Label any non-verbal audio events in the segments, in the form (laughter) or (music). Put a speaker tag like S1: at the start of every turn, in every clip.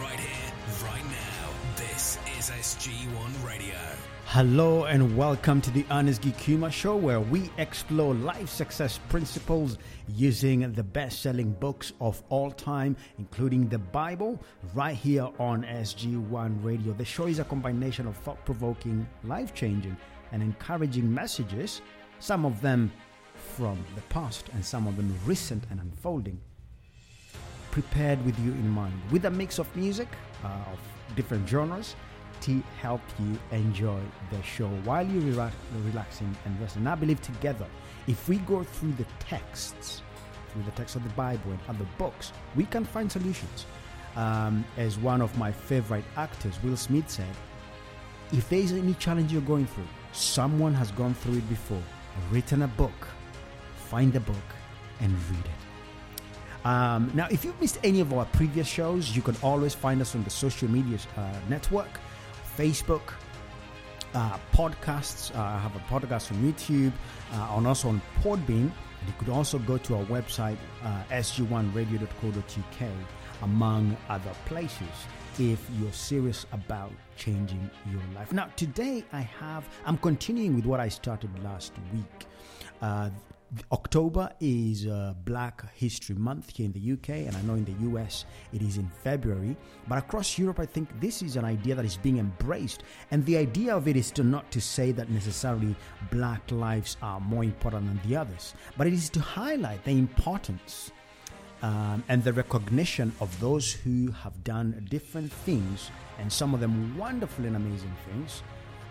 S1: right here, right now. This is SG1 Radio.
S2: Hello and welcome to the Ernest Gikuma Show, where we explore life success principles using the best-selling books of all time, including the Bible, right here on SG1 Radio. The show is a combination of thought-provoking, life-changing, and encouraging messages. Some of them from the past, and some of them recent and unfolding. Prepared with you in mind, with a mix of music uh, of different genres to help you enjoy the show while you're rela- relaxing and resting. And I believe together, if we go through the texts, through the text of the Bible and other books, we can find solutions. Um, as one of my favorite actors, Will Smith, said, if there is any challenge you're going through, someone has gone through it before, written a book, find the book and read it. Um, now, if you've missed any of our previous shows, you can always find us on the social media uh, network Facebook, uh, podcasts. Uh, I have a podcast on YouTube uh, and also on Podbean. You could also go to our website, uh, sg1radio.co.uk, among other places, if you're serious about changing your life. Now, today I have, I'm continuing with what I started last week. Uh, October is uh, Black History Month here in the UK, and I know in the US it is in February. But across Europe, I think this is an idea that is being embraced, and the idea of it is to not to say that necessarily Black lives are more important than the others, but it is to highlight the importance um, and the recognition of those who have done different things, and some of them wonderful and amazing things,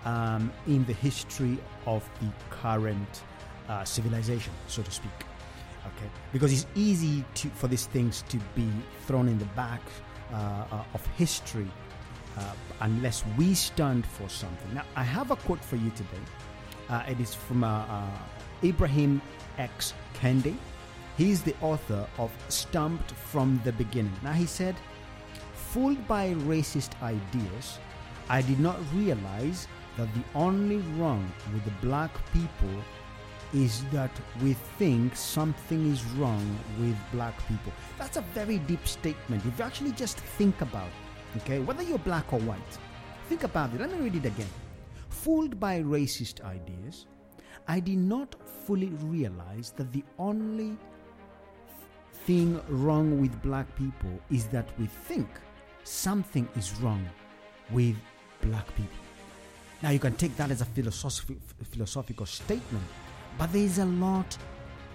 S2: um, in the history of the current uh, civilization, so to speak. Okay, because it's easy to, for these things to be thrown in the back uh, uh, of history uh, unless we stand for something. Now, I have a quote for you today. Uh, it is from Ibram X. Kendi. He's the author of Stamped from the Beginning. Now, he said, Fooled by racist ideas, I did not realize that the only wrong with the black people is that we think something is wrong with black people. That's a very deep statement. If you actually just think about it, okay, whether you're black or white, think about it. Let me read it again. Fooled by racist ideas, I did not fully realize that the only thing wrong with black people is that we think something is wrong with black people. Now, you can take that as a philosophic, philosophical statement, but there is a lot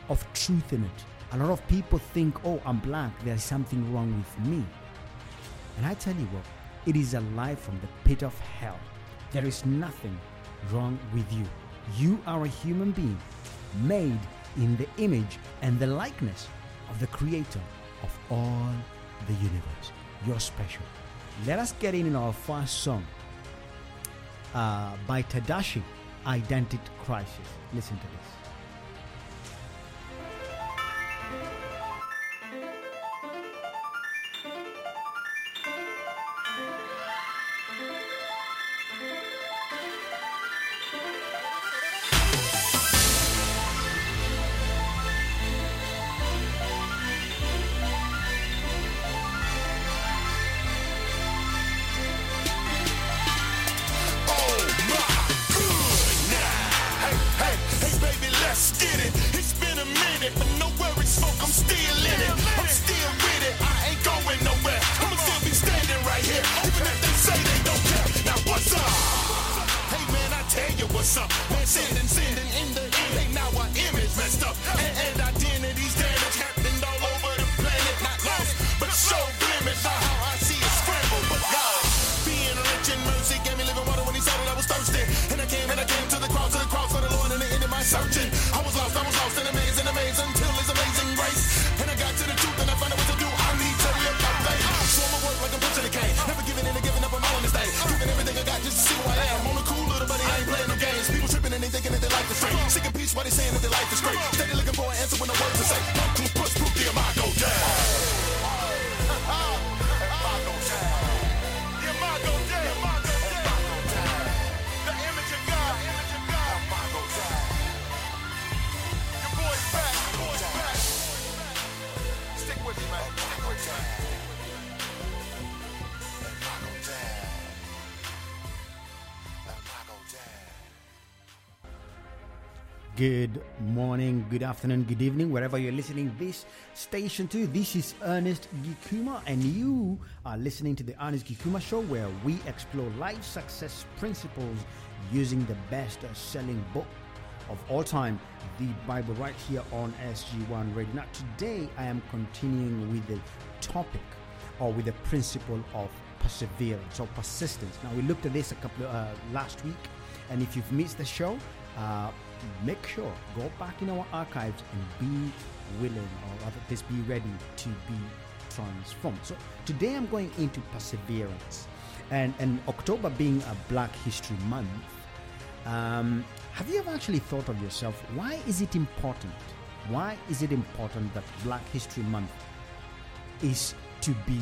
S2: of truth in it. A lot of people think, oh, I'm black, there's something wrong with me. And I tell you what, it is a lie from the pit of hell. There is nothing wrong with you. You are a human being made in the image and the likeness of the creator of all the universe. You're special. Let us get in in our first song uh, by Tedashii, Identity Crisis. Listen to
S3: Good
S2: morning, good afternoon, good evening, wherever you're listening this station to. This is Ernest Gikuma, and you are listening to the Ernest Gikuma Show, where we explore life success principles using the best selling book of all time, the Bible, right here on SG1 Radio. Now, today I am continuing with the topic or with the principle of perseverance or persistence. Now, we looked at this a couple of, uh, last week, and if you've missed the show, uh, make sure go back in our archives and be willing or rather just be ready to be transformed. So today I'm going into perseverance, and and October being a Black History Month. Um, have you ever actually thought of yourself? Why is it important? Why is it important that Black History Month is to be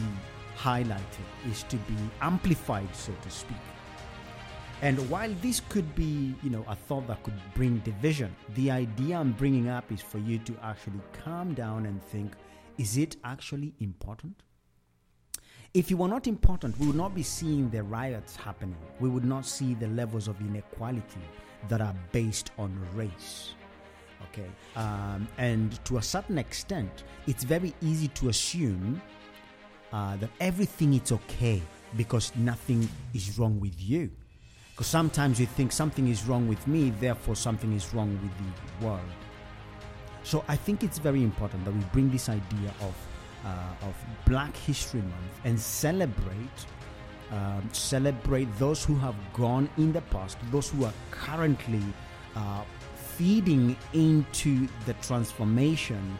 S2: highlighted, is to be amplified, so to speak? And while this could be, you know, a thought that could bring division, the idea I'm bringing up is for you to actually calm down and think, is it actually important? If it were not important, we would not be seeing the riots happening. We would not see the levels of inequality that are based on race. Okay. Um, and to a certain extent, it's very easy to assume uh, that everything is okay because nothing is wrong with you. Because sometimes you think something is wrong with me, therefore something is wrong with the world. So I think it's very important that we bring this idea of uh, of Black History Month and celebrate um, celebrate those who have gone in the past, those who are currently uh, feeding into the transformation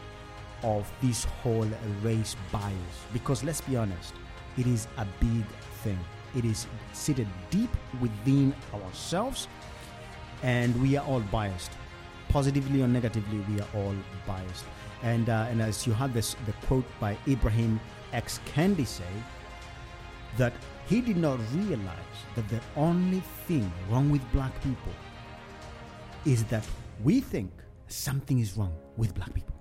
S2: of this whole race bias. Because let's be honest, it is a big thing. It is seated deep within ourselves, and we are all biased. Positively or negatively, we are all biased. And, uh, and as you had this, the quote by Ibram X. Kendi say, that he did not realize that the only thing wrong with black people is that we think something is wrong with black people.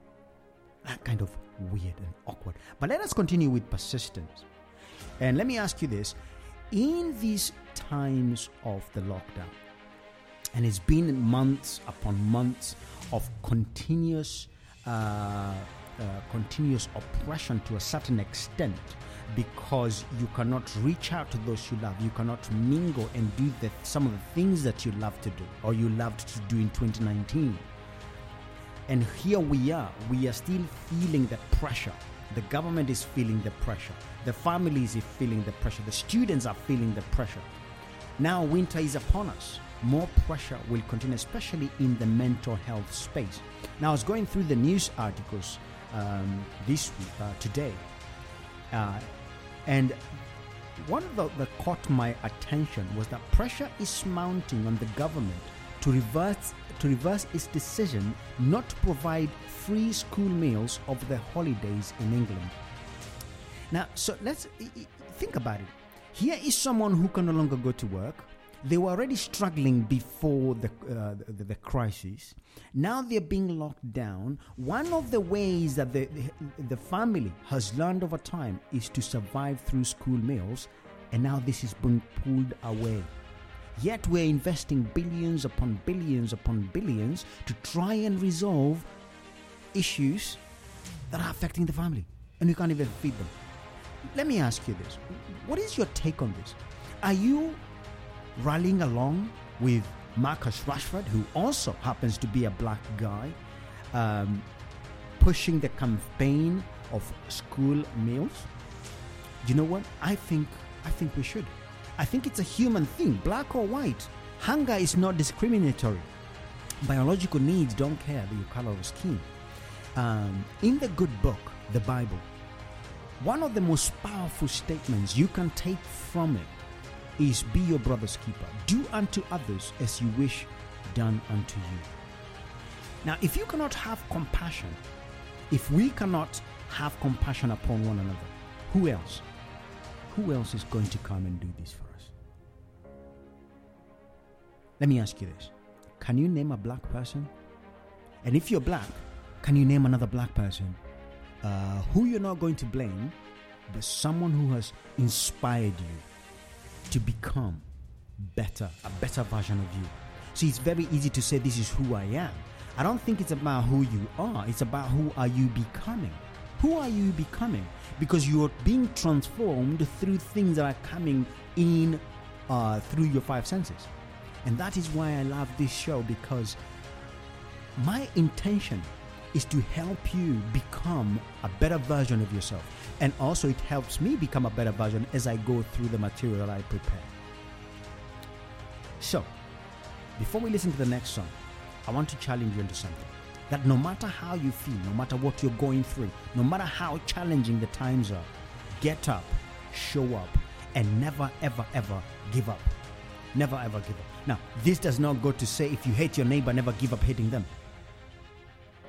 S2: That kind of weird and awkward. But let us continue with persistence. And let me ask you this in these times of the lockdown, and it's been months upon months of continuous, uh, uh, continuous oppression to a certain extent, because you cannot reach out to those you love, you cannot mingle and do the, some of the things that you love to do or you loved to do in 2019. And here we are, we are still feeling the pressure. The government is feeling the pressure. The families are feeling the pressure. The students are feeling the pressure. Now, winter is upon us. More pressure will continue, especially in the mental health space. Now, I was going through the news articles um, this week, uh, today, uh, and one of the that caught my attention was that pressure is mounting on the government to reverse to reverse its decision not to provide free school meals over the holidays in England. Now, so let's think about it. Here is someone who can no longer go to work. They were already struggling before the, uh, the, the, crisis. Now they're being locked down. One of the ways that the, the, family has learned over time is to survive through school meals, and now this is being pulled away. Yet we're investing billions upon billions upon billions to try and resolve issues that are affecting the family, and we can't even feed them. Let me ask you this what is your take on this? Are you rallying along with Marcus Rashford, who also happens to be a black guy, um, pushing the campaign of school meals? You know what? I think I think we should. I think it's a human thing, black or white. Hunger is not discriminatory. Biological needs don't care your color of skin. Um, in the good book, the Bible, one of the most powerful statements you can take from it is be your brother's keeper. Do unto others as you wish done unto you. Now, if you cannot have compassion, if we cannot have compassion upon one another, who else? Who else is going to come and do this for us? Let me ask you this Can you name a black person? And if you're black, can you name another black person uh, who you're not going to blame, but someone who has inspired you to become better, a better version of you? See, it's very easy to say, This is who I am. I don't think it's about who you are, it's about who are you becoming. Who are you becoming? Because you're being transformed through things that are coming in uh, through your five senses. And that is why I love this show because my intention is to help you become a better version of yourself. And also, it helps me become a better version as I go through the material I prepare. So, before we listen to the next song, I want to challenge you into something. That no matter how you feel, no matter what you're going through, no matter how challenging the times are, get up, show up, and never, ever, ever give up. Never, ever give up. Now, this does not go to say if you hate your neighbor, never give up hating them.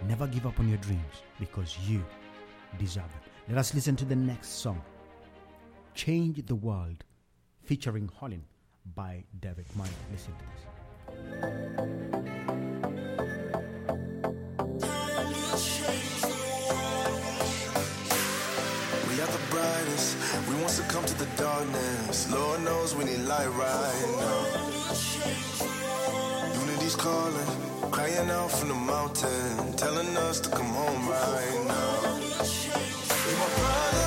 S2: Never give up on your dreams because you deserve it. Let us listen to the next song Change the World featuring Hollyn by Derek Minor. Listen to this.
S4: We are the brightest. We want to come to the darkness. Lord knows we need light right now. Unity's calling, crying out from the mountain, telling us to come home right now. You my brother.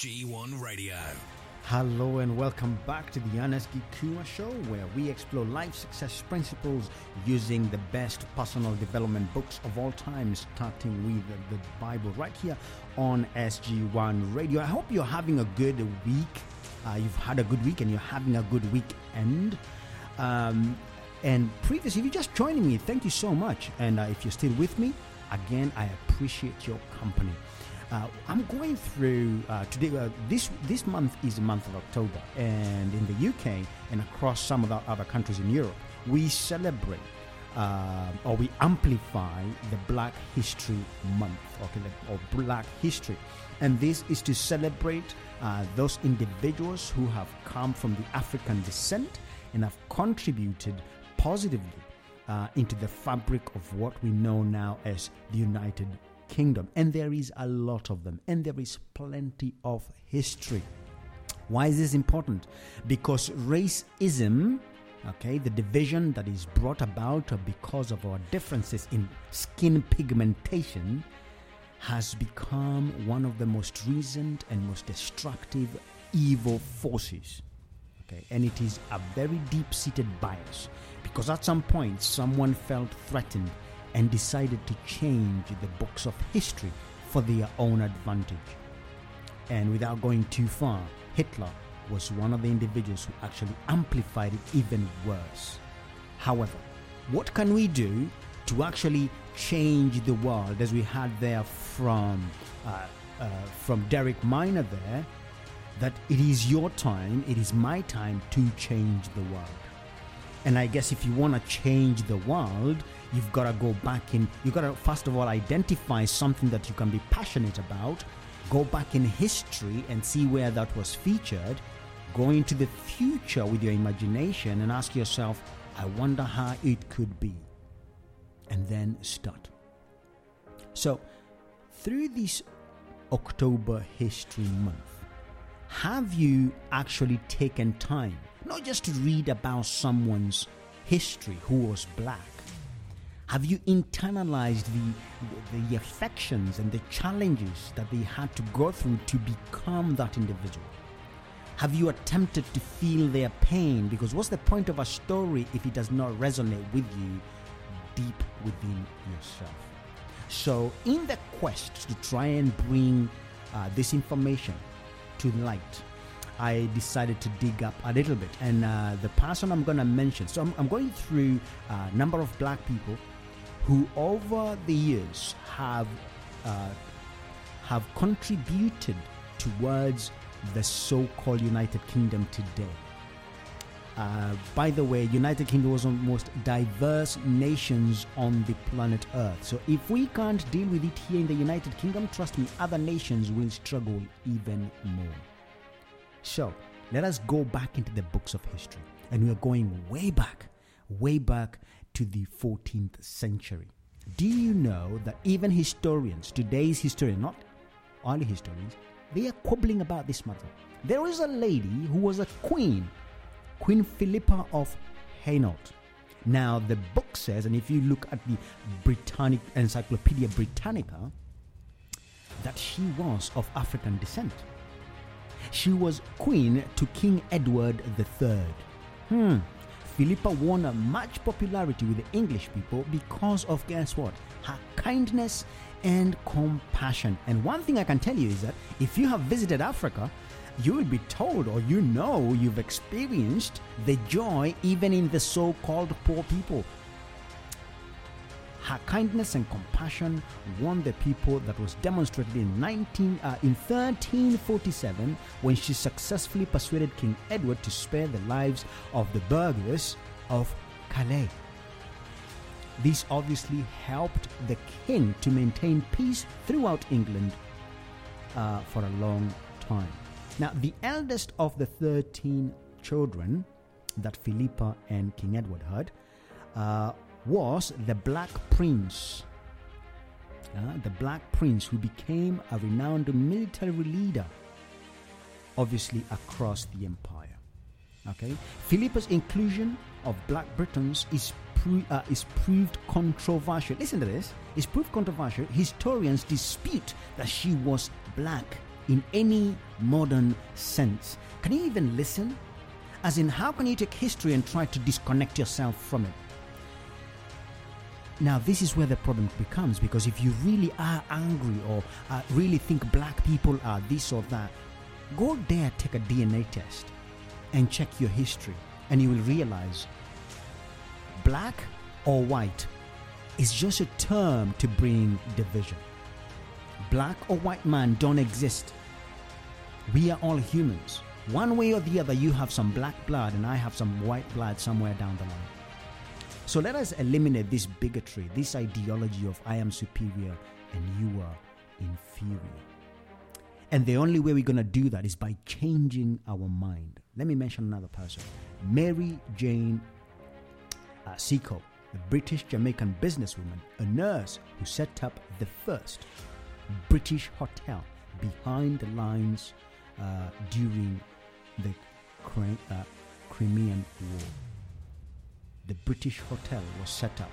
S1: G1 Radio.
S2: Hello and welcome back to the Ernest Gikuma Show, where we explore life success principles using the best personal development books of all time, starting with the Bible right here on SG1 Radio. I hope you're having a good week. Uh, you've had a good week and you're having a good weekend. Um, and previous, if you're just joining me, thank you so much. And uh, if you're still with me, again, I appreciate your company. Uh, I'm going through uh, today. Uh, this this month is the month of October, and in the UK and across some of the other countries in Europe, we celebrate uh, or we amplify the Black History Month, okay, or Black History, and this is to celebrate uh, those individuals who have come from the African descent and have contributed positively uh, into the fabric of what we know now as the United Kingdom. And there is a lot of them, and there is plenty of history. Why is this important? Because racism, okay, the division that is brought about because of our differences in skin pigmentation, has become one of the most recent and most destructive evil forces. Okay, and it is a very deep seated bias because at some point someone felt threatened and decided to change the books of history for their own advantage. And without going too far, Hitler was one of the individuals who actually amplified it even worse. However, what can we do to actually change the world, as we had there from uh, uh, from Derek Minor there, that it is your time, it is my time to change the world. And I guess if you want to change the world, you've got to go back in. You've got to, first of all, identify something that you can be passionate about, go back in history and see where that was featured, go into the future with your imagination and ask yourself, I wonder how it could be. And then start. So, through this October History Month, have you actually taken time not just to read about someone's history who was black? Have you internalized the, the, affections and the challenges that they had to go through to become that individual? Have you attempted to feel their pain? Because what's the point of a story if it does not resonate with you deep within yourself? So, in the quest to try and bring uh, this information to light, I decided to dig up a little bit. And uh, the person I'm going to mention, so I'm, I'm going through a number of black people who, over the years, have uh, have contributed towards the so-called United Kingdom today. Uh, by the way, United Kingdom was one of the most diverse nations on the planet Earth. So if we can't deal with it here in the United Kingdom, trust me, other nations will struggle even more. So let us go back into the books of history. And we are going way back, way back to the 14th century. Do you know that even historians, today's historians, not early historians, they are quibbling about this matter? There is a lady who was a queen, Queen Philippa of Hainault. Now, the book says, and if you look at the Britannic Encyclopedia Britannica, that she was of African descent. She was queen to King Edward III. Hmm. Philippa won much popularity with the English people because of guess what? Her kindness and compassion. And one thing I can tell you is that if you have visited Africa, you will be told or you know you've experienced the joy even in the so-called poor people. Her kindness and compassion won the people that was demonstrated in 19 uh, in 1347 when she successfully persuaded King Edward to spare the lives of the burghers of Calais. This obviously helped the king to maintain peace throughout England uh, for a long time. Now, the eldest of the 13 children that Philippa and King Edward had uh, was the Black Prince. Uh, the Black Prince, who became a renowned military leader, obviously across the empire. Okay, Philippa's inclusion of Black Britons is uh, is proved controversial. Listen to this: is proved controversial. Historians dispute that she was black in any modern sense. Can you even listen? As in, how can you take history and try to disconnect yourself from it? Now, this is where the problem becomes because if you really are angry or uh, really think black people are this or that, Go there, take a DNA test, and check your history, and you will realize black or white is just a term to bring division. Black or white man don't exist. We are all humans. One way or the other, you have some black blood and I have some white blood somewhere down the line. So let us eliminate this bigotry, this ideology of I am superior and you are inferior. And the only way we're going to do that is by changing our mind. Let me mention another person Mary Jane uh, Seacole, a British Jamaican businesswoman, a nurse who set up the first British hotel behind the lines uh, during the uh, Crimean War. The British hotel was set up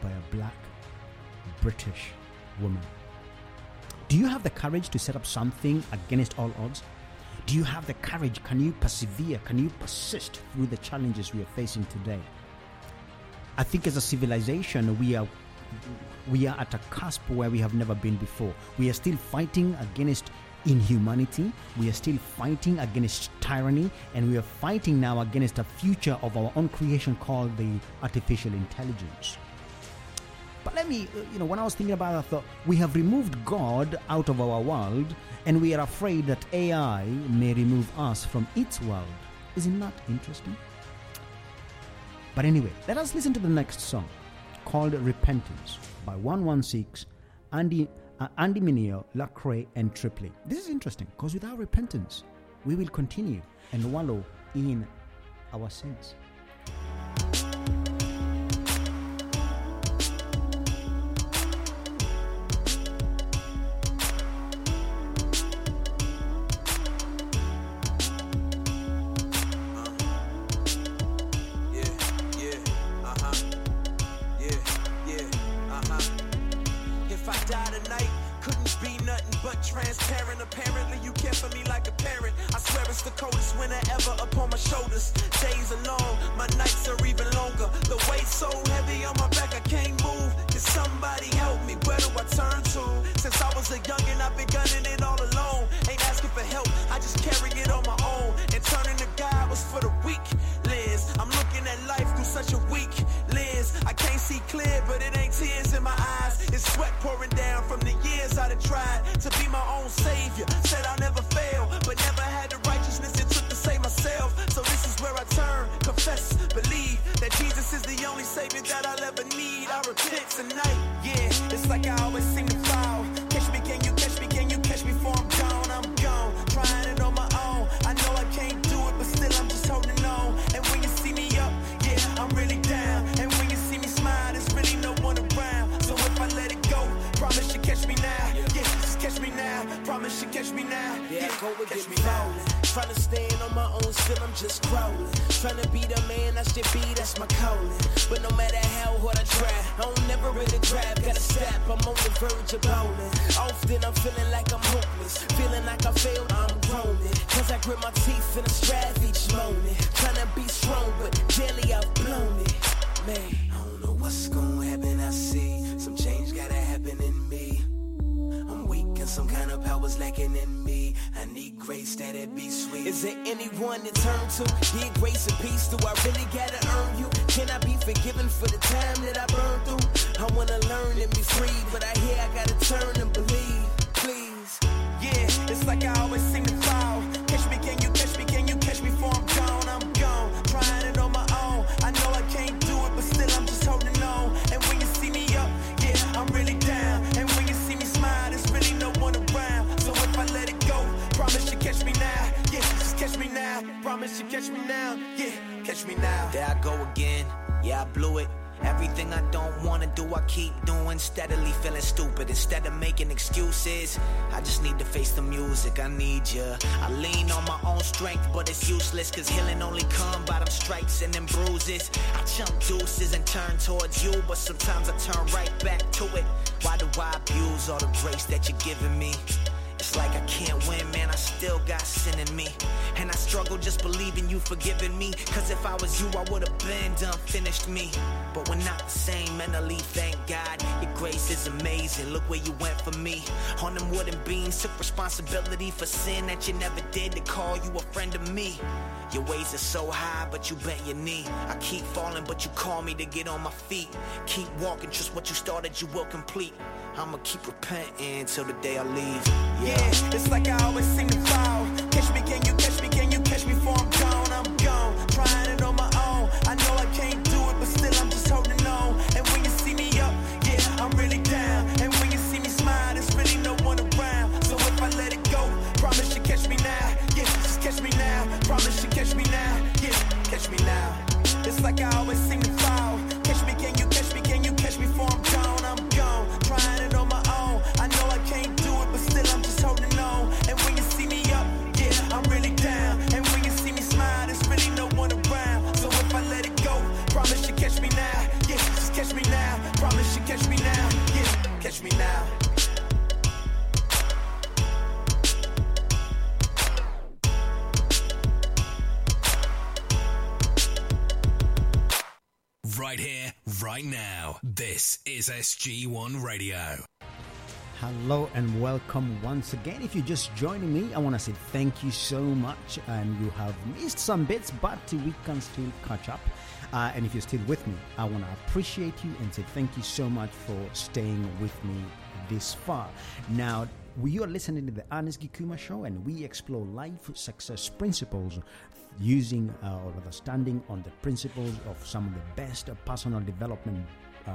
S2: by a black British woman. Do you have the courage to set up something against all odds? Do you have the courage? Can you persevere? Can you persist through the challenges we are facing today? I think as a civilization, we are we are at a cusp where we have never been before. We are still fighting against inhumanity. We are still fighting against tyranny, and we are fighting now against a future of our own creation called the artificial intelligence. But let me, uh, you know, when I was thinking about it, I thought we have removed God out of our world, and we are afraid that AI may remove us from its world. Isn't that interesting? But anyway, let us listen to the next song called Repentance by 116, Andy, uh, Andy Mineo, Lecrae, and Trip Lee. This is interesting because without repentance, we will continue and wallow in our sins.
S5: Believe that Jesus is the only savior that I'll ever need. I repent tonight, yeah. It's like I always seem to fall. Catch me, can you catch me? Can you catch me before I'm gone? I'm gone, trying it on my own. I know I can't do it, but still I'm just holding on. And when you see me up, yeah, I'm really down. And when you see me smile, there's really no one around. So if I let it go, promise you catch me now. Yeah, just catch me now. Promise you catch me now.
S6: Yeah, go and
S5: catch me now.
S6: Trying to stand on my own, still I'm just crawling. Trying to be the man I should be, that's my calling. But no matter how hard I try, I don't never really grab. Gotta step, I'm on the verge of bowling. Often I'm feeling like I'm hopeless. Feeling like I failed, I'm groaning. Cause I grit my teeth in a strap each moment. Trying to be strong, but daily I've blown it. Man, I don't know what's gonna happen, I see. Some change gotta happen in some kind of power's lacking in me. I need grace that it be sweet. Is there anyone to turn to? Need grace and peace. Do I really gotta earn you? Can I be forgiven for the time that I burned through? I wanna learn and be free, but I hear I gotta turn and believe. Please.
S5: Yeah, it's like I always seem Promise you catch me now. Yeah, catch me now.
S6: There I go again. Yeah, I blew it. Everything I don't wanna do, I keep doing. Steadily feeling stupid instead of making excuses. I just need to face the music, I need ya. I lean on my own strength, but it's useless. Cause healing only come by them stripes and them bruises. I jump deuces and turn towards you, but sometimes I turn right back to it. Why do I abuse all the grace that you're giving me? It's like I can't win, man, I still got sin in me. And I struggle just believing you forgiving me. Cause if I was you, I would've been done, finished me. But we're not the same mentally, thank God. Your grace is amazing. Look where you went for me. On them wooden beams, took responsibility for sin that you never did to call you a friend of me. Your ways are so high, but you bent your knee. I keep falling, but you call me to get on my feet. Keep walking, trust what you started, you will complete. I'ma keep repenting till the day I leave. Yeah, it's like I always seem to fall. Catch me, can you catch me? Can you catch me before I'm gone? I'm gone, trying it on my own. I know I can't do it, but still I'm just holding on. And when you see me up, yeah, I'm really down. And when you see me smile, there's really no one around. So if I let it go, promise you catch me now. Yeah, just catch me now. Promise you catch me now. Yeah, catch me now. It's like I always seem
S1: right now. This is SG1 Radio.
S2: Hello and welcome once again. If you're just joining me, I want to say thank you so much. And you have missed some bits, but we can still catch up. Uh, and if you're still with me, I want to appreciate you and say thank you so much for staying with me this far. Now, we are listening to the Ernest Gikuma Show, and we explore life success principles using uh, or rather standing on the principles of some of the best personal development uh,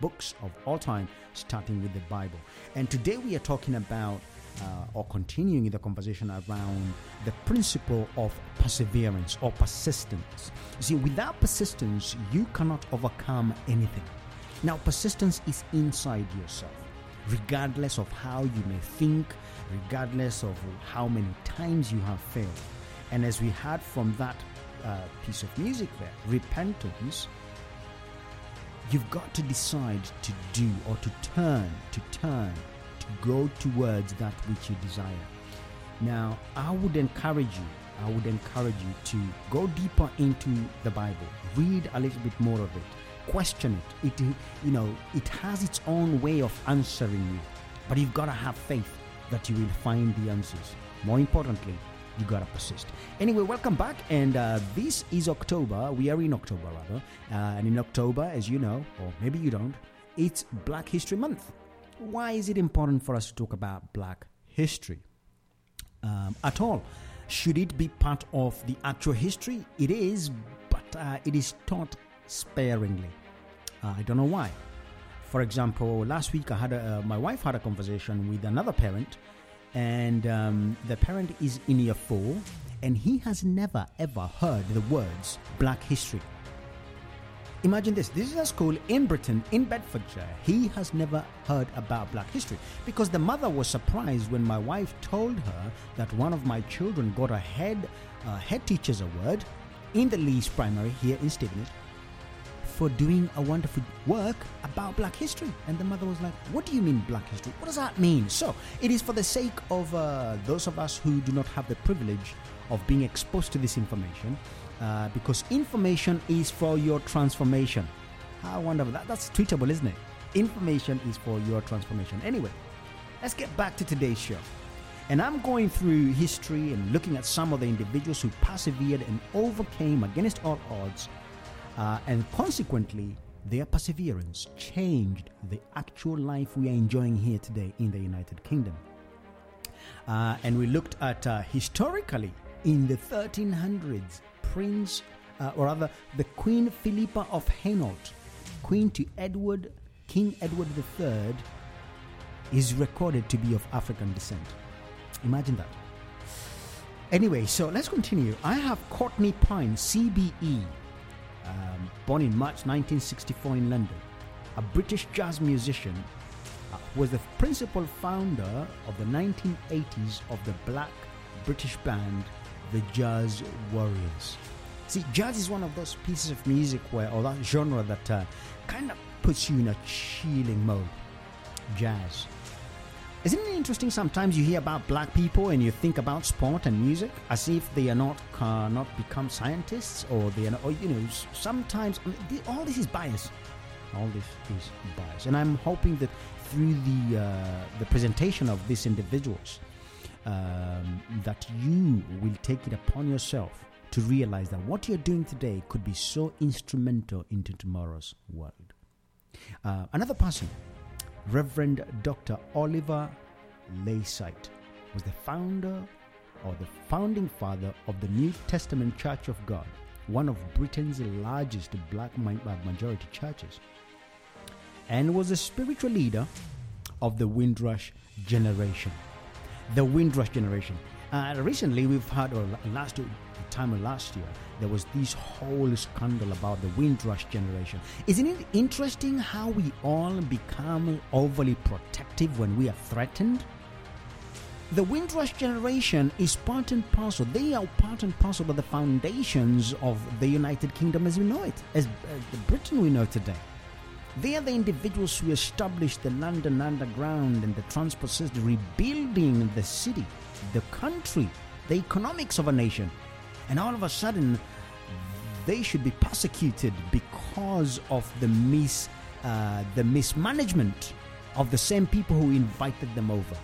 S2: books of all time, starting with the Bible. And today we are talking about uh, or continuing the conversation around the principle of perseverance or persistence. You see, without persistence, you cannot overcome anything. Now, persistence is inside yourself, regardless of how you may think, regardless of how many times you have failed. And as we had from that uh, piece of music there, repentance, you've got to decide to do or to turn, to turn, to go towards that which you desire. Now, I would encourage you, I would encourage you to go deeper into the Bible, read a little bit more of it, question it. It, you know, it has its own way of answering you, but you've got to have faith that you will find the answers. More importantly, you gotta persist. Anyway, welcome back, and uh, this is October. We are in October, rather, uh, and in October, as you know, or maybe you don't, it's Black History Month. Why is it important for us to talk about Black history um, at all? Should it be part of the actual history? It is, but uh, it is taught sparingly. Uh, I don't know why. For example, last week I had a, uh, my wife had a conversation with another parent and um, the parent is in year four, and he has never ever heard the words Black History. Imagine this this is a school in Britain, in Bedfordshire. He has never heard about Black History because the mother was surprised when my wife told her that one of my children got a head, head teacher's award in the Leeds Primary here in Stevenage for doing a wonderful work about black history. And the mother was like, What do you mean black history? What does that mean? So, it is for the sake of uh, those of us who do not have the privilege of being exposed to this information, uh, because information is for your transformation. How wonderful. That, that's tweetable, isn't it? Information is for your transformation. Anyway, let's get back to today's show. And I'm going through history and looking at some of the individuals who persevered and overcame against all odds uh, and consequently, their perseverance changed the actual life we are enjoying here today in the United Kingdom. Uh, and we looked at uh, historically in the 1300s, Prince, uh, or rather, the Queen Philippa of Hainault, Queen to Edward, King Edward III, is recorded to be of African descent. Imagine that. Anyway, so let's continue. I have Courtney Pine, CBE, um, born in March 1964 in London, a British jazz musician, uh, was the principal founder of the 1980s of the black British band the Jazz Warriors. See, jazz is one of those pieces of music where, or that genre that uh, kind of puts you in a chilling mode. Jazz. Isn't it interesting? Sometimes you hear about black people and you think about sport and music as if they are not cannot become scientists or they are not, or you know. Sometimes I mean, the- all this is bias. All this is bias, and I'm hoping that through the uh, the presentation of these individuals, um, that you will take it upon yourself to realize that what you're doing today could be so instrumental into tomorrow's world. Uh, another person, Reverend Dr. Oliver Lyseight, was the founder or the founding father of the New Testament Church of God, one of Britain's largest black uh, majority churches, and was a spiritual leader of the Windrush generation. The Windrush generation. Uh, recently, we've had, or last time of last year, there was this whole scandal about the Windrush generation. Isn't it interesting how we all become overly protective when we are threatened? The Windrush generation is part and parcel. They are part and parcel of the foundations of the United Kingdom as we know it, as, as the Britain we know today. They are the individuals who established the London Underground and the transport system, rebuilding the city, the country, the economics of a nation. And all of a sudden, they should be persecuted because of the mis, uh, the mismanagement of the same people who invited them over.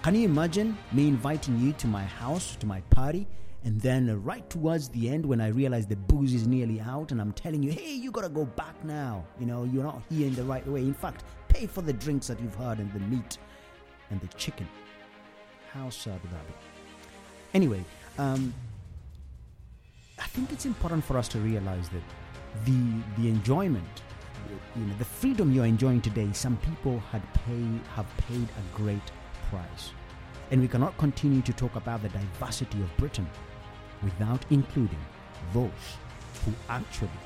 S2: Can you imagine me inviting you to my house, to my party, and then right towards the end, when I realize the booze is nearly out, and I'm telling you, hey, you gotta go back now. You know, you're not here in the right way. In fact, pay for the drinks that you've had and the meat and the chicken. How sad would that be? Anyway, um, I think it's important for us to realize that the the enjoyment, you know, the freedom you're enjoying today, some people had pay have paid a great price, and we cannot continue to talk about the diversity of Britain without including those who actually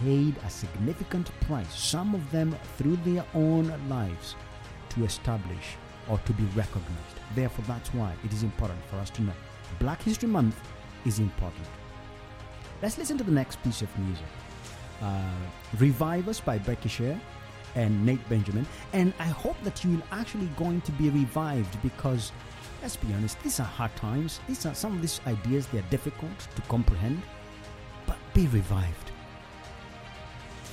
S2: paid a significant price, some of them through their own lives, to establish or to be recognized. Therefore, that's why it is important for us to know Black History Month is important. Let's listen to the next piece of music. Uh, Revive Us by Becky Share and Nate Benjamin. And I hope that you're actually going to be revived because, let's be honest, these are hard times. These are some of these ideas, they're difficult to comprehend. But be revived.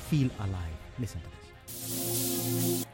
S2: Feel alive. Listen to this.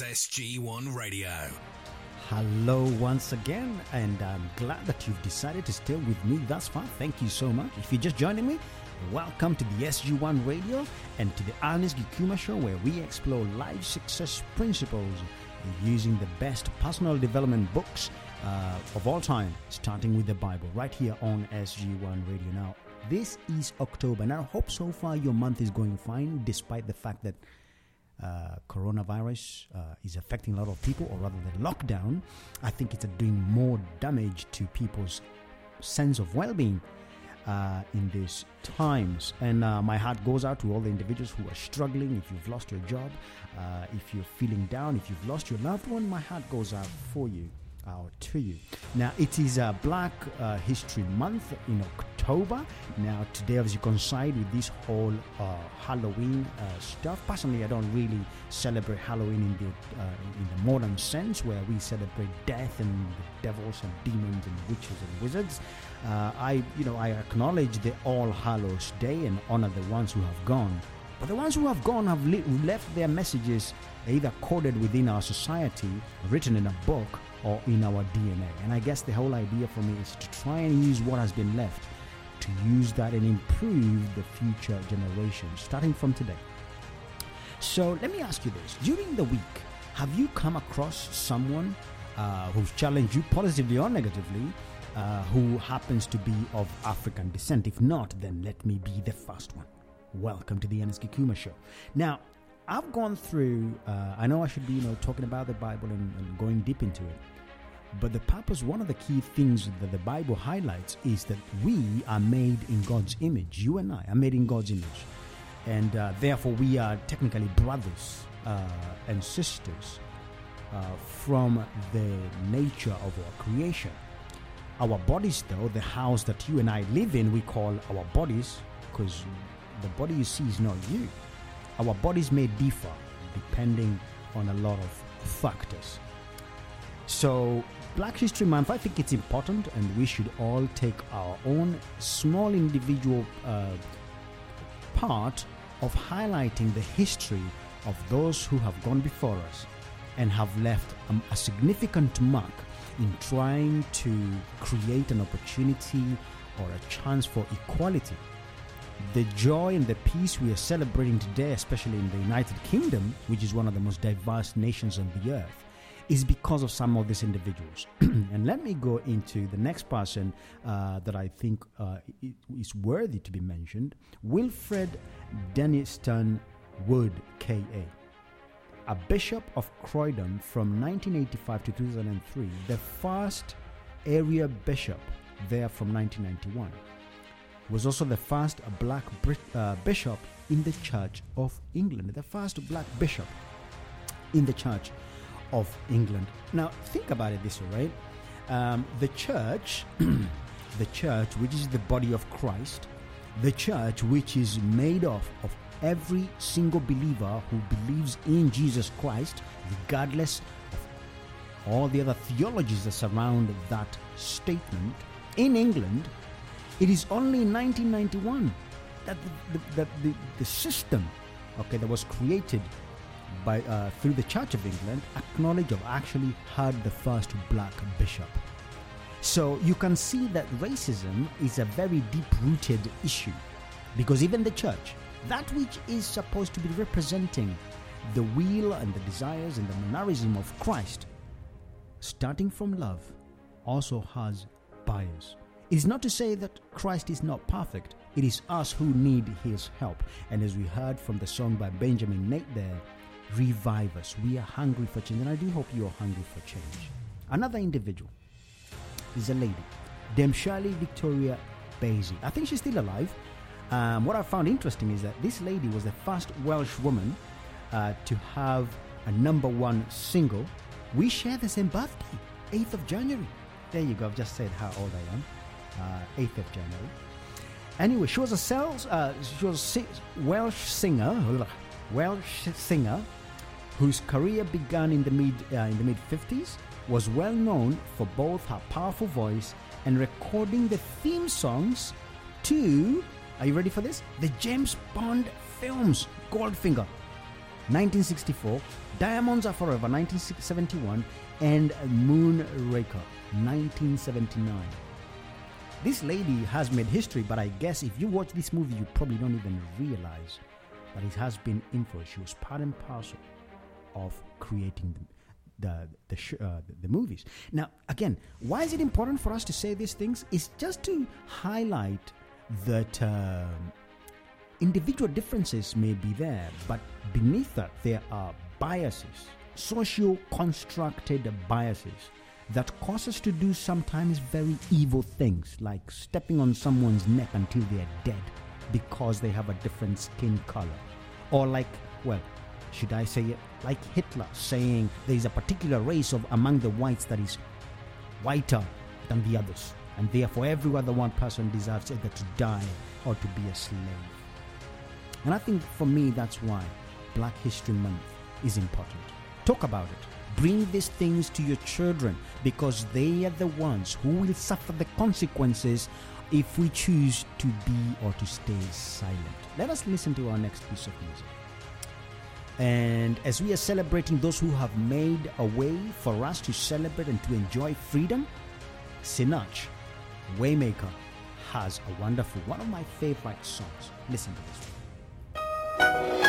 S1: Is SG1 Radio.
S2: Hello once again, and I'm glad that you've decided to stay with me thus far. Thank you so much. If you're just joining me, welcome to the SG1 Radio and to the Ernest Gikuma Show, where we explore life success principles using the best personal development books uh, of all time, starting with the Bible, right here on SG1 Radio. Now, this is October, and I hope so far your month is going fine, despite the fact that uh, coronavirus uh, is affecting a lot of people, or rather, the lockdown, I think it's doing more damage to people's sense of well being uh, in these times. And uh, my heart goes out to all the individuals who are struggling. If you've lost your job, uh, if you're feeling down, if you've lost your loved one, my heart goes out for you. Out to you. Now, it is a Black uh, History Month in October. Now, today, as you coincide with this whole uh, Halloween uh, stuff, personally, I don't really celebrate Halloween in the uh, in the modern sense, where we celebrate death and the devils and demons and witches and wizards. Uh, I, you know, I acknowledge the All Hallows Day and honor the ones who have gone. But the ones who have gone have left their messages either coded within our society, written in a book, or in our DNA. And I guess the whole idea for me is to try and use what has been left to use that and improve the future generations, starting from today. So let me ask you this during the week, have you come across someone uh, who's challenged you positively or negatively? Uh, who happens to be of African descent? If not, then let me be the first one. Welcome to the Ernest Gikuma Show. Now, I've gone through. Uh, I know I should be, you know, talking about the Bible and, and going deep into it. But the purpose, one of the key things that the Bible highlights is that we are made in God's image. You and I are made in God's image. And uh, therefore, we are technically brothers uh, and sisters uh, from the nature of our creation. Our bodies, though, the house that you and I live in, we call our bodies because the body you see is not you. Our bodies may differ depending on a lot of factors. So, Black History Month, I think it's important, and we should all take our own small individual uh, part of highlighting the history of those who have gone before us and have left um, a significant mark in trying to create an opportunity or a chance for equality. The joy and the peace we are celebrating today, especially in the United Kingdom, which is one of the most diverse nations on the earth, is because of some of these individuals. (clears throat) and let me go into the next person uh, that I think uh, is worthy to be mentioned Wilfred Denniston Wood, KA a bishop of Croydon from 1985 to 2003, the first area bishop there from 1991. Was also the first black uh, bishop in the Church of England, the first black bishop in the Church of England. Now, think about it this way, right? Um, the church, (clears throat) the church, which is the body of Christ, the church, which is made of of every single believer who believes in Jesus Christ, regardless of all the other theologies that surround that statement, in England, it is only in 1991 that the, the, the, the, system, okay, that was created by uh, through the Church of England, acknowledged or actually had the first black bishop. So you can see that racism is a very deep-rooted issue, because even the church, that which is supposed to be representing the will and the desires and the mannerism of Christ, starting from love, also has bias. It is not to say that Christ is not perfect. It is us who need his help. And as we heard from the song by Benjamin Nate there, revive us. We are hungry for change. And I do hope you are hungry for change. Another individual is a lady, Shirley Victoria Bassey. I think she's still alive. Um, what I found interesting is that this lady was the first Welsh woman uh, to have a number one single. We share the same birthday, 8th of January. There you go, I've just said how old I am. Uh, 8th of January. Anyway, she was a sales, uh, she was a Welsh singer, Welsh singer, whose career began in the mid uh, in the mid 50s, was well known for both her powerful voice and recording the theme songs to. Are you ready for this? The James Bond films, Goldfinger.
S7: 1964, Diamonds Are Forever, 1971, and Moonraker, 1979. This lady has made history, but I guess if you watch this movie, you probably don't even realize that it has been influenced. She was part and parcel of creating the the the, sh- uh, the movies. Now, again, why is it important for us to say these things? It's just to highlight that um individual differences may be there, but beneath that there are biases, socio constructed biases that cause us to do sometimes very evil things, like stepping on someone's neck until they're dead because they have a different skin color. Or like, well, should I say it? Like Hitler saying there is a particular race of among the whites that is whiter than the others, and therefore every other one person deserves either to die or to be a slave. And I think for me, that's why Black History Month is important. Talk about it. Bring these things to your children because they are the ones who will suffer the consequences if we choose to be or to stay silent. Let us listen to our next piece of music. And as we are celebrating those who have made a way for us to celebrate and to enjoy freedom, Sinach, Waymaker, has a wonderful, one of my favorite songs. Listen to this. one.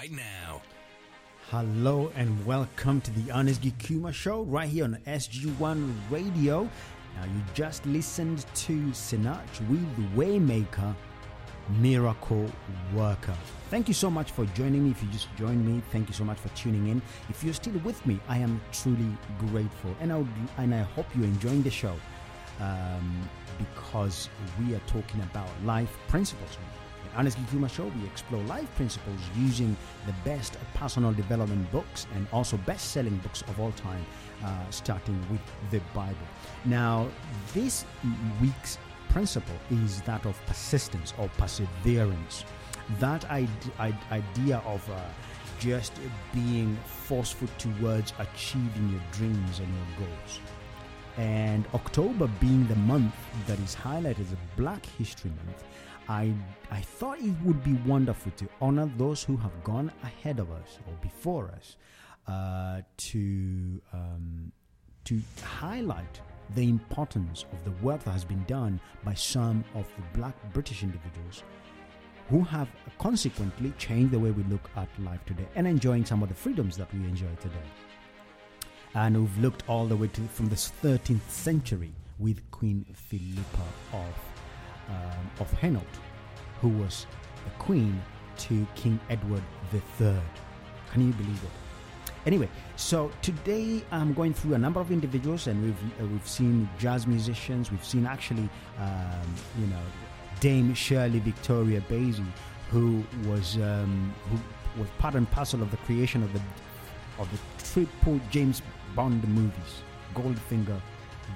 S1: Right now.
S2: Hello and welcome to the Ernest Gikuma Show right here on SG1 Radio. Now, you just listened to Sinach with Waymaker, Miracle Worker. Thank you so much for joining me. If you just joined me, thank you so much for tuning in. If you're still with me, I am truly grateful, and I would, and I hope you're enjoying the show um, because we are talking about life principles. The Ernest Gikuma Show, we explore life principles using the best personal development books and also best selling books of all time, uh, starting with the Bible. Now, this week's principle is that of persistence or perseverance. That ide- ide- idea of uh, just being forceful towards achieving your dreams and your goals and October being the month that is highlighted as Black History Month, I I thought it would be wonderful to honor those who have gone ahead of us or before us, uh, to um, to highlight the importance of the work that has been done by some of the Black British individuals who have consequently changed the way we look at life today and enjoying some of the freedoms that we enjoy today. And we've looked all the way to from the 13th century with Queen Philippa of um, of Hainaut, who was the queen to King Edward III. Can you believe it? Anyway, so today I'm going through a number of individuals, and we've uh, we've seen jazz musicians, we've seen actually, um, you know, Dame Shirley Victoria Bassey, who was um, who was part and parcel of the creation of the of the triple James Bond movies, Goldfinger,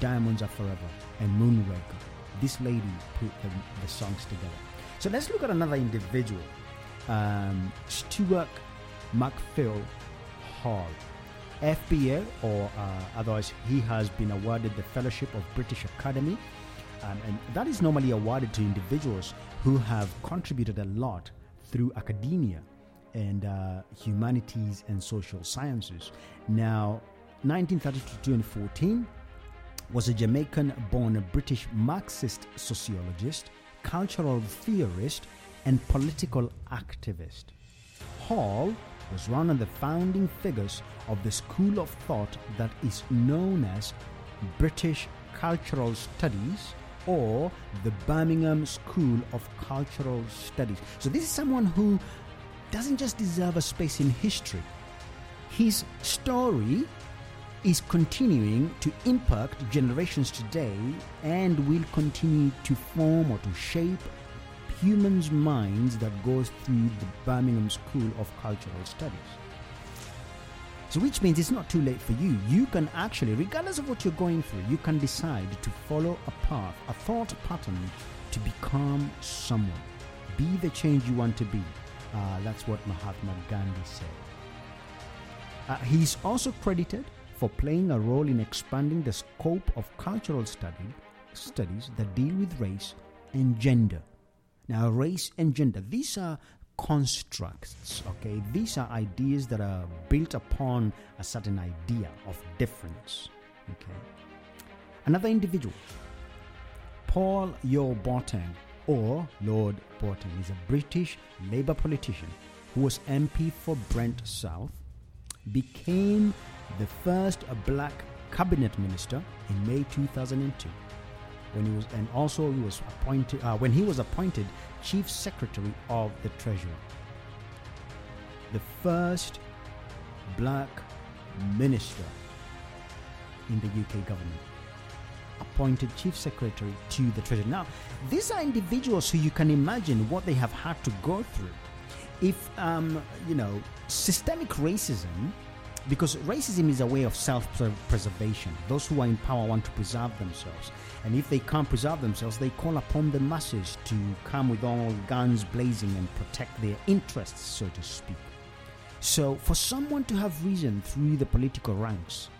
S2: Diamonds Are Forever, and Moonraker. This lady put the, the songs together. So let's look at another individual, um, Stuart McPhail Hall. FBA, or uh, otherwise, he has been awarded the Fellowship of British Academy, um, and that is normally awarded to individuals who have contributed a lot through academia and uh, humanities and social sciences. Now, 1932 to 2014 was a Jamaican born British Marxist sociologist, cultural theorist, and political activist. Hall was one of the founding figures of the school of thought that is known as British Cultural Studies or the Birmingham School of Cultural Studies. So, this is someone who doesn't just deserve a space in history. His story is continuing to impact generations today and will continue to form or to shape humans' minds that goes through the Birmingham School of Cultural Studies. So, which means it's not too late for you. You can actually, regardless of what you're going through, you can decide to follow a path, a thought pattern to become someone. Be the change you want to be. Uh, that's what Mahatma Gandhi said. Uh, he's also credited for playing a role in expanding the scope of cultural study, studies that deal with race and gender. Now, race and gender, these are constructs, okay? These are ideas that are built upon a certain idea of difference, okay? Another individual, Paul Yaw Boateng, or Lord Boateng, is a British Labour politician who was MP for Brent South, became the first black cabinet minister in May 2002 when he was and also he was appointed uh, when he was appointed chief secretary of the treasury. The first black minister in the UK government. Appointed chief secretary to the treasury. Now these are individuals who you can imagine what they have had to go through. If um, you know systemic racism because racism is a way of self preservation. Those who are in power want to preserve themselves. And if they can't preserve themselves, they call upon the masses to come with all guns blazing and protect their interests, so to speak. So, for someone to have risen through the political ranks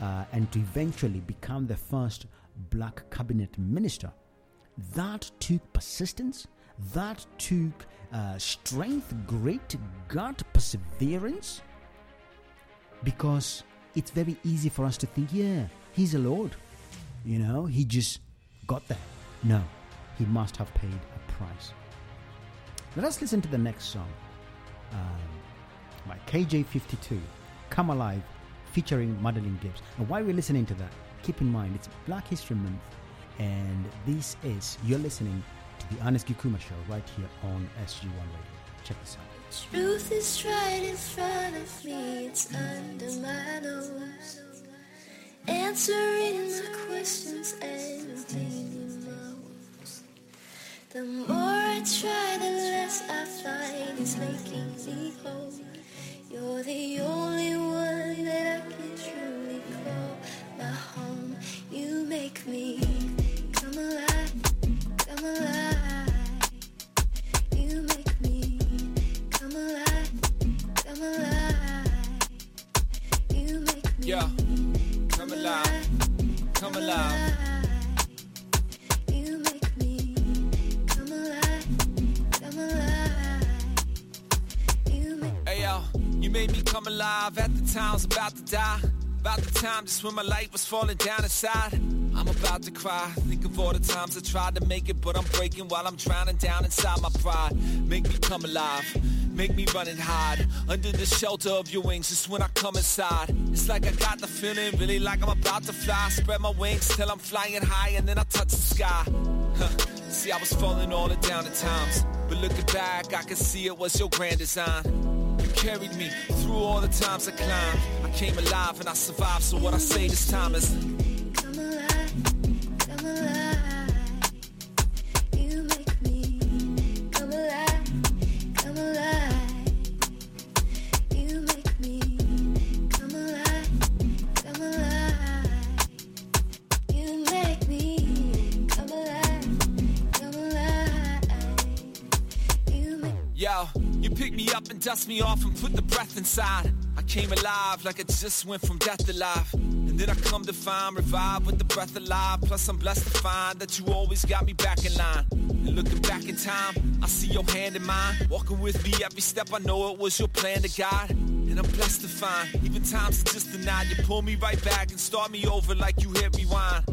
S2: uh, and to eventually become the first black cabinet minister, that took persistence, that took uh, strength, great gut, perseverance, because it's very easy for us to think, yeah, he's a lord. You know, he just got there. No, he must have paid a price. Let us listen to the next song um, by KJ52, Come Alive, featuring Madeline Gibbs. And while we're listening to that, keep in mind it's Black History Month, and this is, you're listening to the Ernest Gikuma Show right here on SG1 Radio. Check this out.
S8: Truth is right in front of me, it's under my nose. Answering my questions and cleaning my wounds. The more I try, the less I find is making me whole. You're the only one that I can truly call my home. You make me
S9: Yeah, come alive, come alive.
S8: You make me come alive, come alive.
S9: Hey yo, you made me come alive at the time I was about to die. About the time just when my life was falling down inside. I'm about to cry. Think of all the times I tried to make it, but I'm breaking while I'm drowning down inside my pride. Make me come alive. Make me run and hide under the shelter of your wings. Just when I come inside, it's like I got the feeling, really like I'm about to fly. Spread my wings till I'm flying high, and then I touch the sky. Huh. See, I was falling all the down at times, but looking back, I can see it was your grand design. You carried me through all the times I climbed. I came alive and I survived. So what I say this time is, dust me off and put the breath inside. I came alive like I just went from death to life. And then I come to find revived with the breath alive. Plus, I'm blessed to find that you always got me back in line. And looking back in time, I see your hand in mine. Walking with me every step, I know it was your plan to guide. And I'm blessed to find, even times just denied. You pull me right back and start me over like you hit rewind.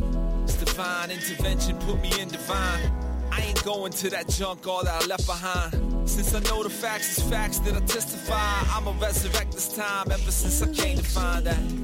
S9: It's divine intervention, put me in divine. I ain't going to that junk, all that I left behind. Since I know the facts is facts that I testify, I'ma resurrect this time ever since I came to find that.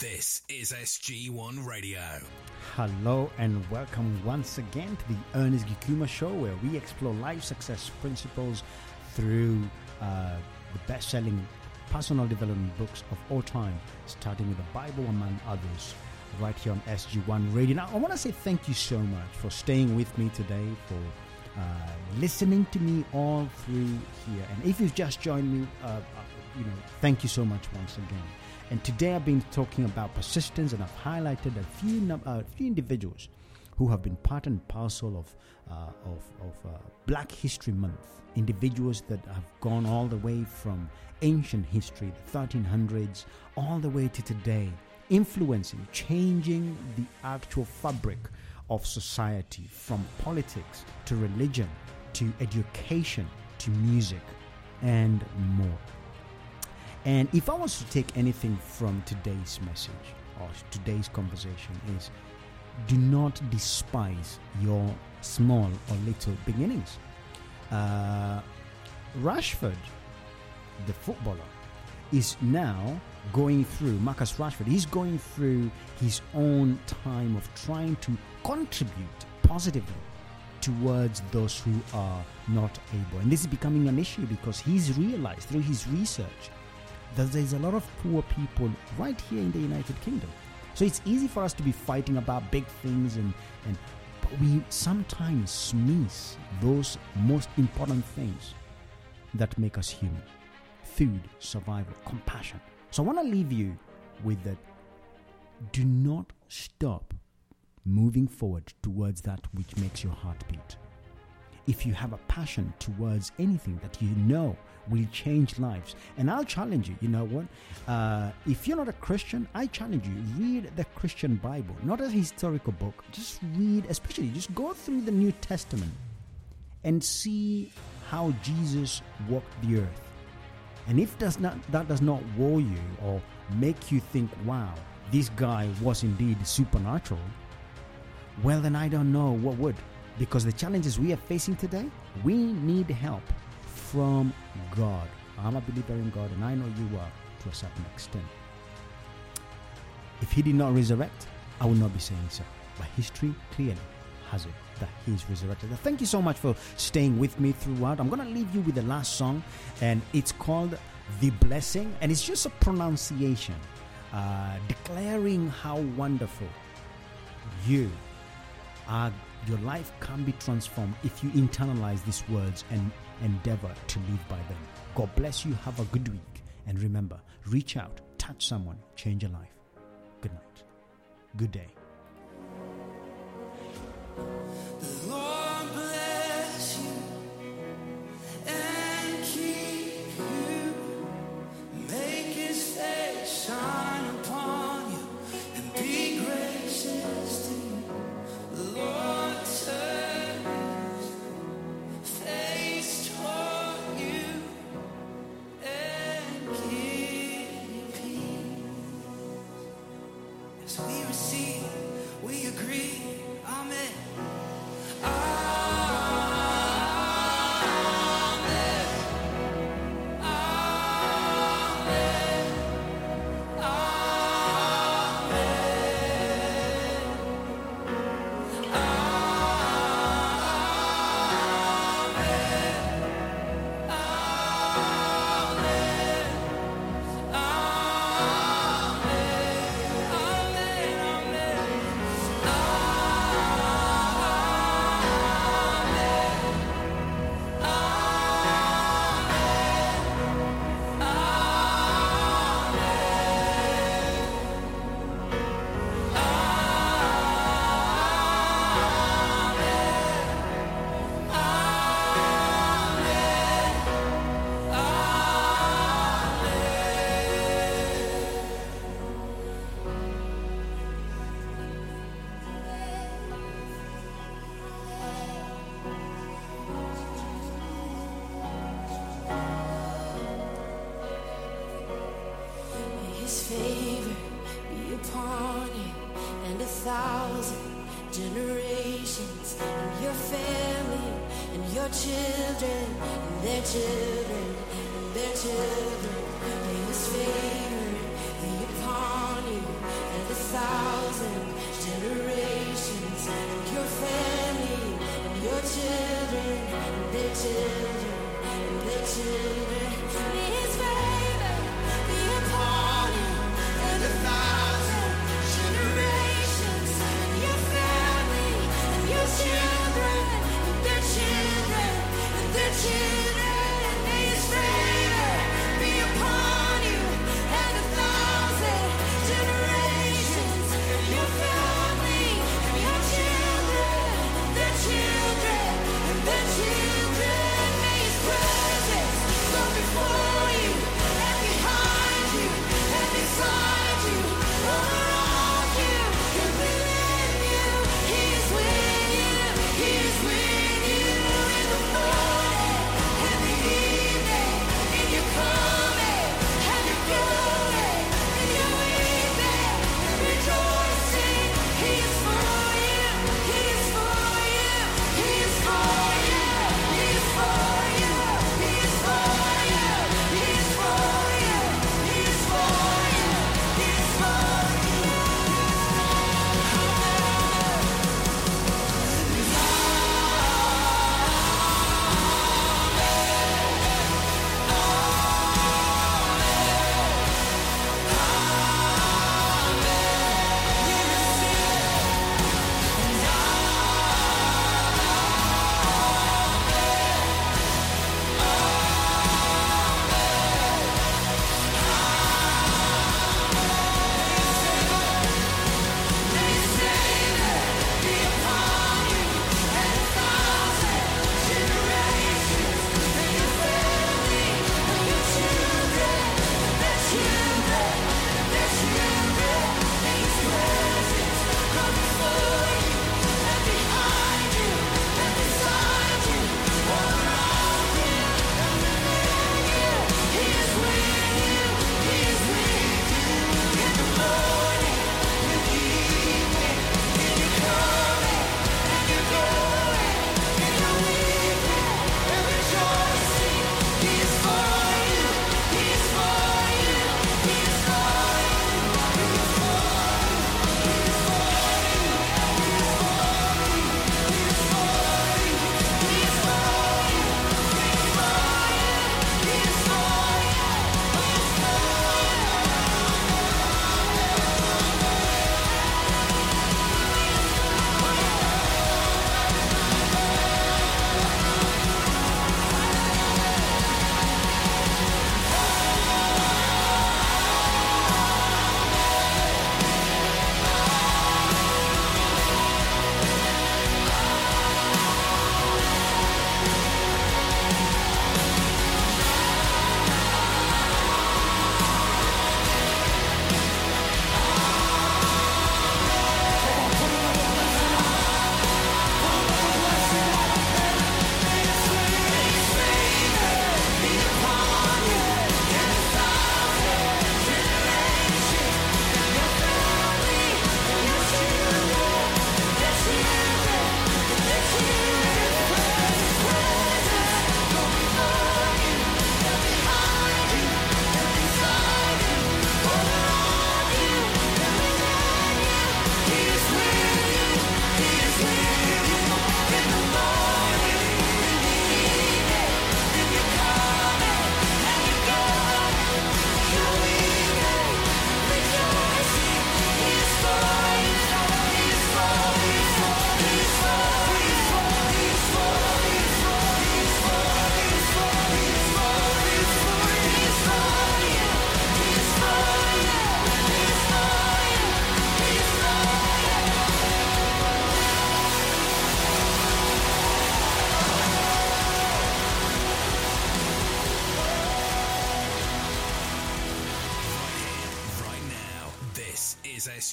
S1: This is SG1 Radio.
S2: Hello and welcome once again to the Ernest Gikuma Show, where we explore life success principles through uh, the best-selling personal development books of all time, starting with the Bible, among others. Right here on SG1 Radio. Now, I want to say thank you so much for staying with me today, for uh, listening to me all through here. And if you've just joined me, uh, uh, you know, thank you so much once again. And today I've been talking about persistence, and I've highlighted a few uh, few individuals who have been part and parcel of uh, of, of uh, Black History Month. Individuals that have gone all the way from ancient history, the 1300s, all the way to today, influencing, changing the actual fabric of society from politics to religion to education to music and more. And if I was to take anything from today's message or today's conversation is do not despise your small or little beginnings. Uh, Rashford, the footballer, is now going through, Marcus Rashford, he's going through his own time of trying to contribute positively towards those who are not able. And this is becoming an issue because he's realized through his research that there's a lot of poor people right here in the United Kingdom. So it's easy for us to be fighting about big things and, and we sometimes miss those most important things that make us human. Food, survival, compassion. So I want to leave you with that do not stop moving forward towards that which makes your heart beat. If you have a passion towards anything that you know will change lives, and I'll challenge you, you know what? Uh, if you're not a Christian, I challenge you, read the Christian Bible, not a historical book. Just read, especially, just go through the New Testament and see how Jesus walked the earth. And if does not, that does not wow you or make you think, wow, this guy was indeed supernatural, well, then I don't know what would. Because the challenges we are facing today, we need help from God. I'm a believer in God, and I know you are to a certain extent. If He did not resurrect, I would not be saying so. But history clearly has it that He is resurrected. Thank you so much for staying with me throughout. I'm going to leave you with the last song, and it's called The Blessing, and it's just a pronunciation uh, declaring how wonderful you are. Your life can be transformed if you internalize these words and endeavor to live by them. God bless you. Have a good week. And remember, reach out, touch someone, change a life. Good night. Good day.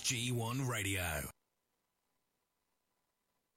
S1: G1 Radio.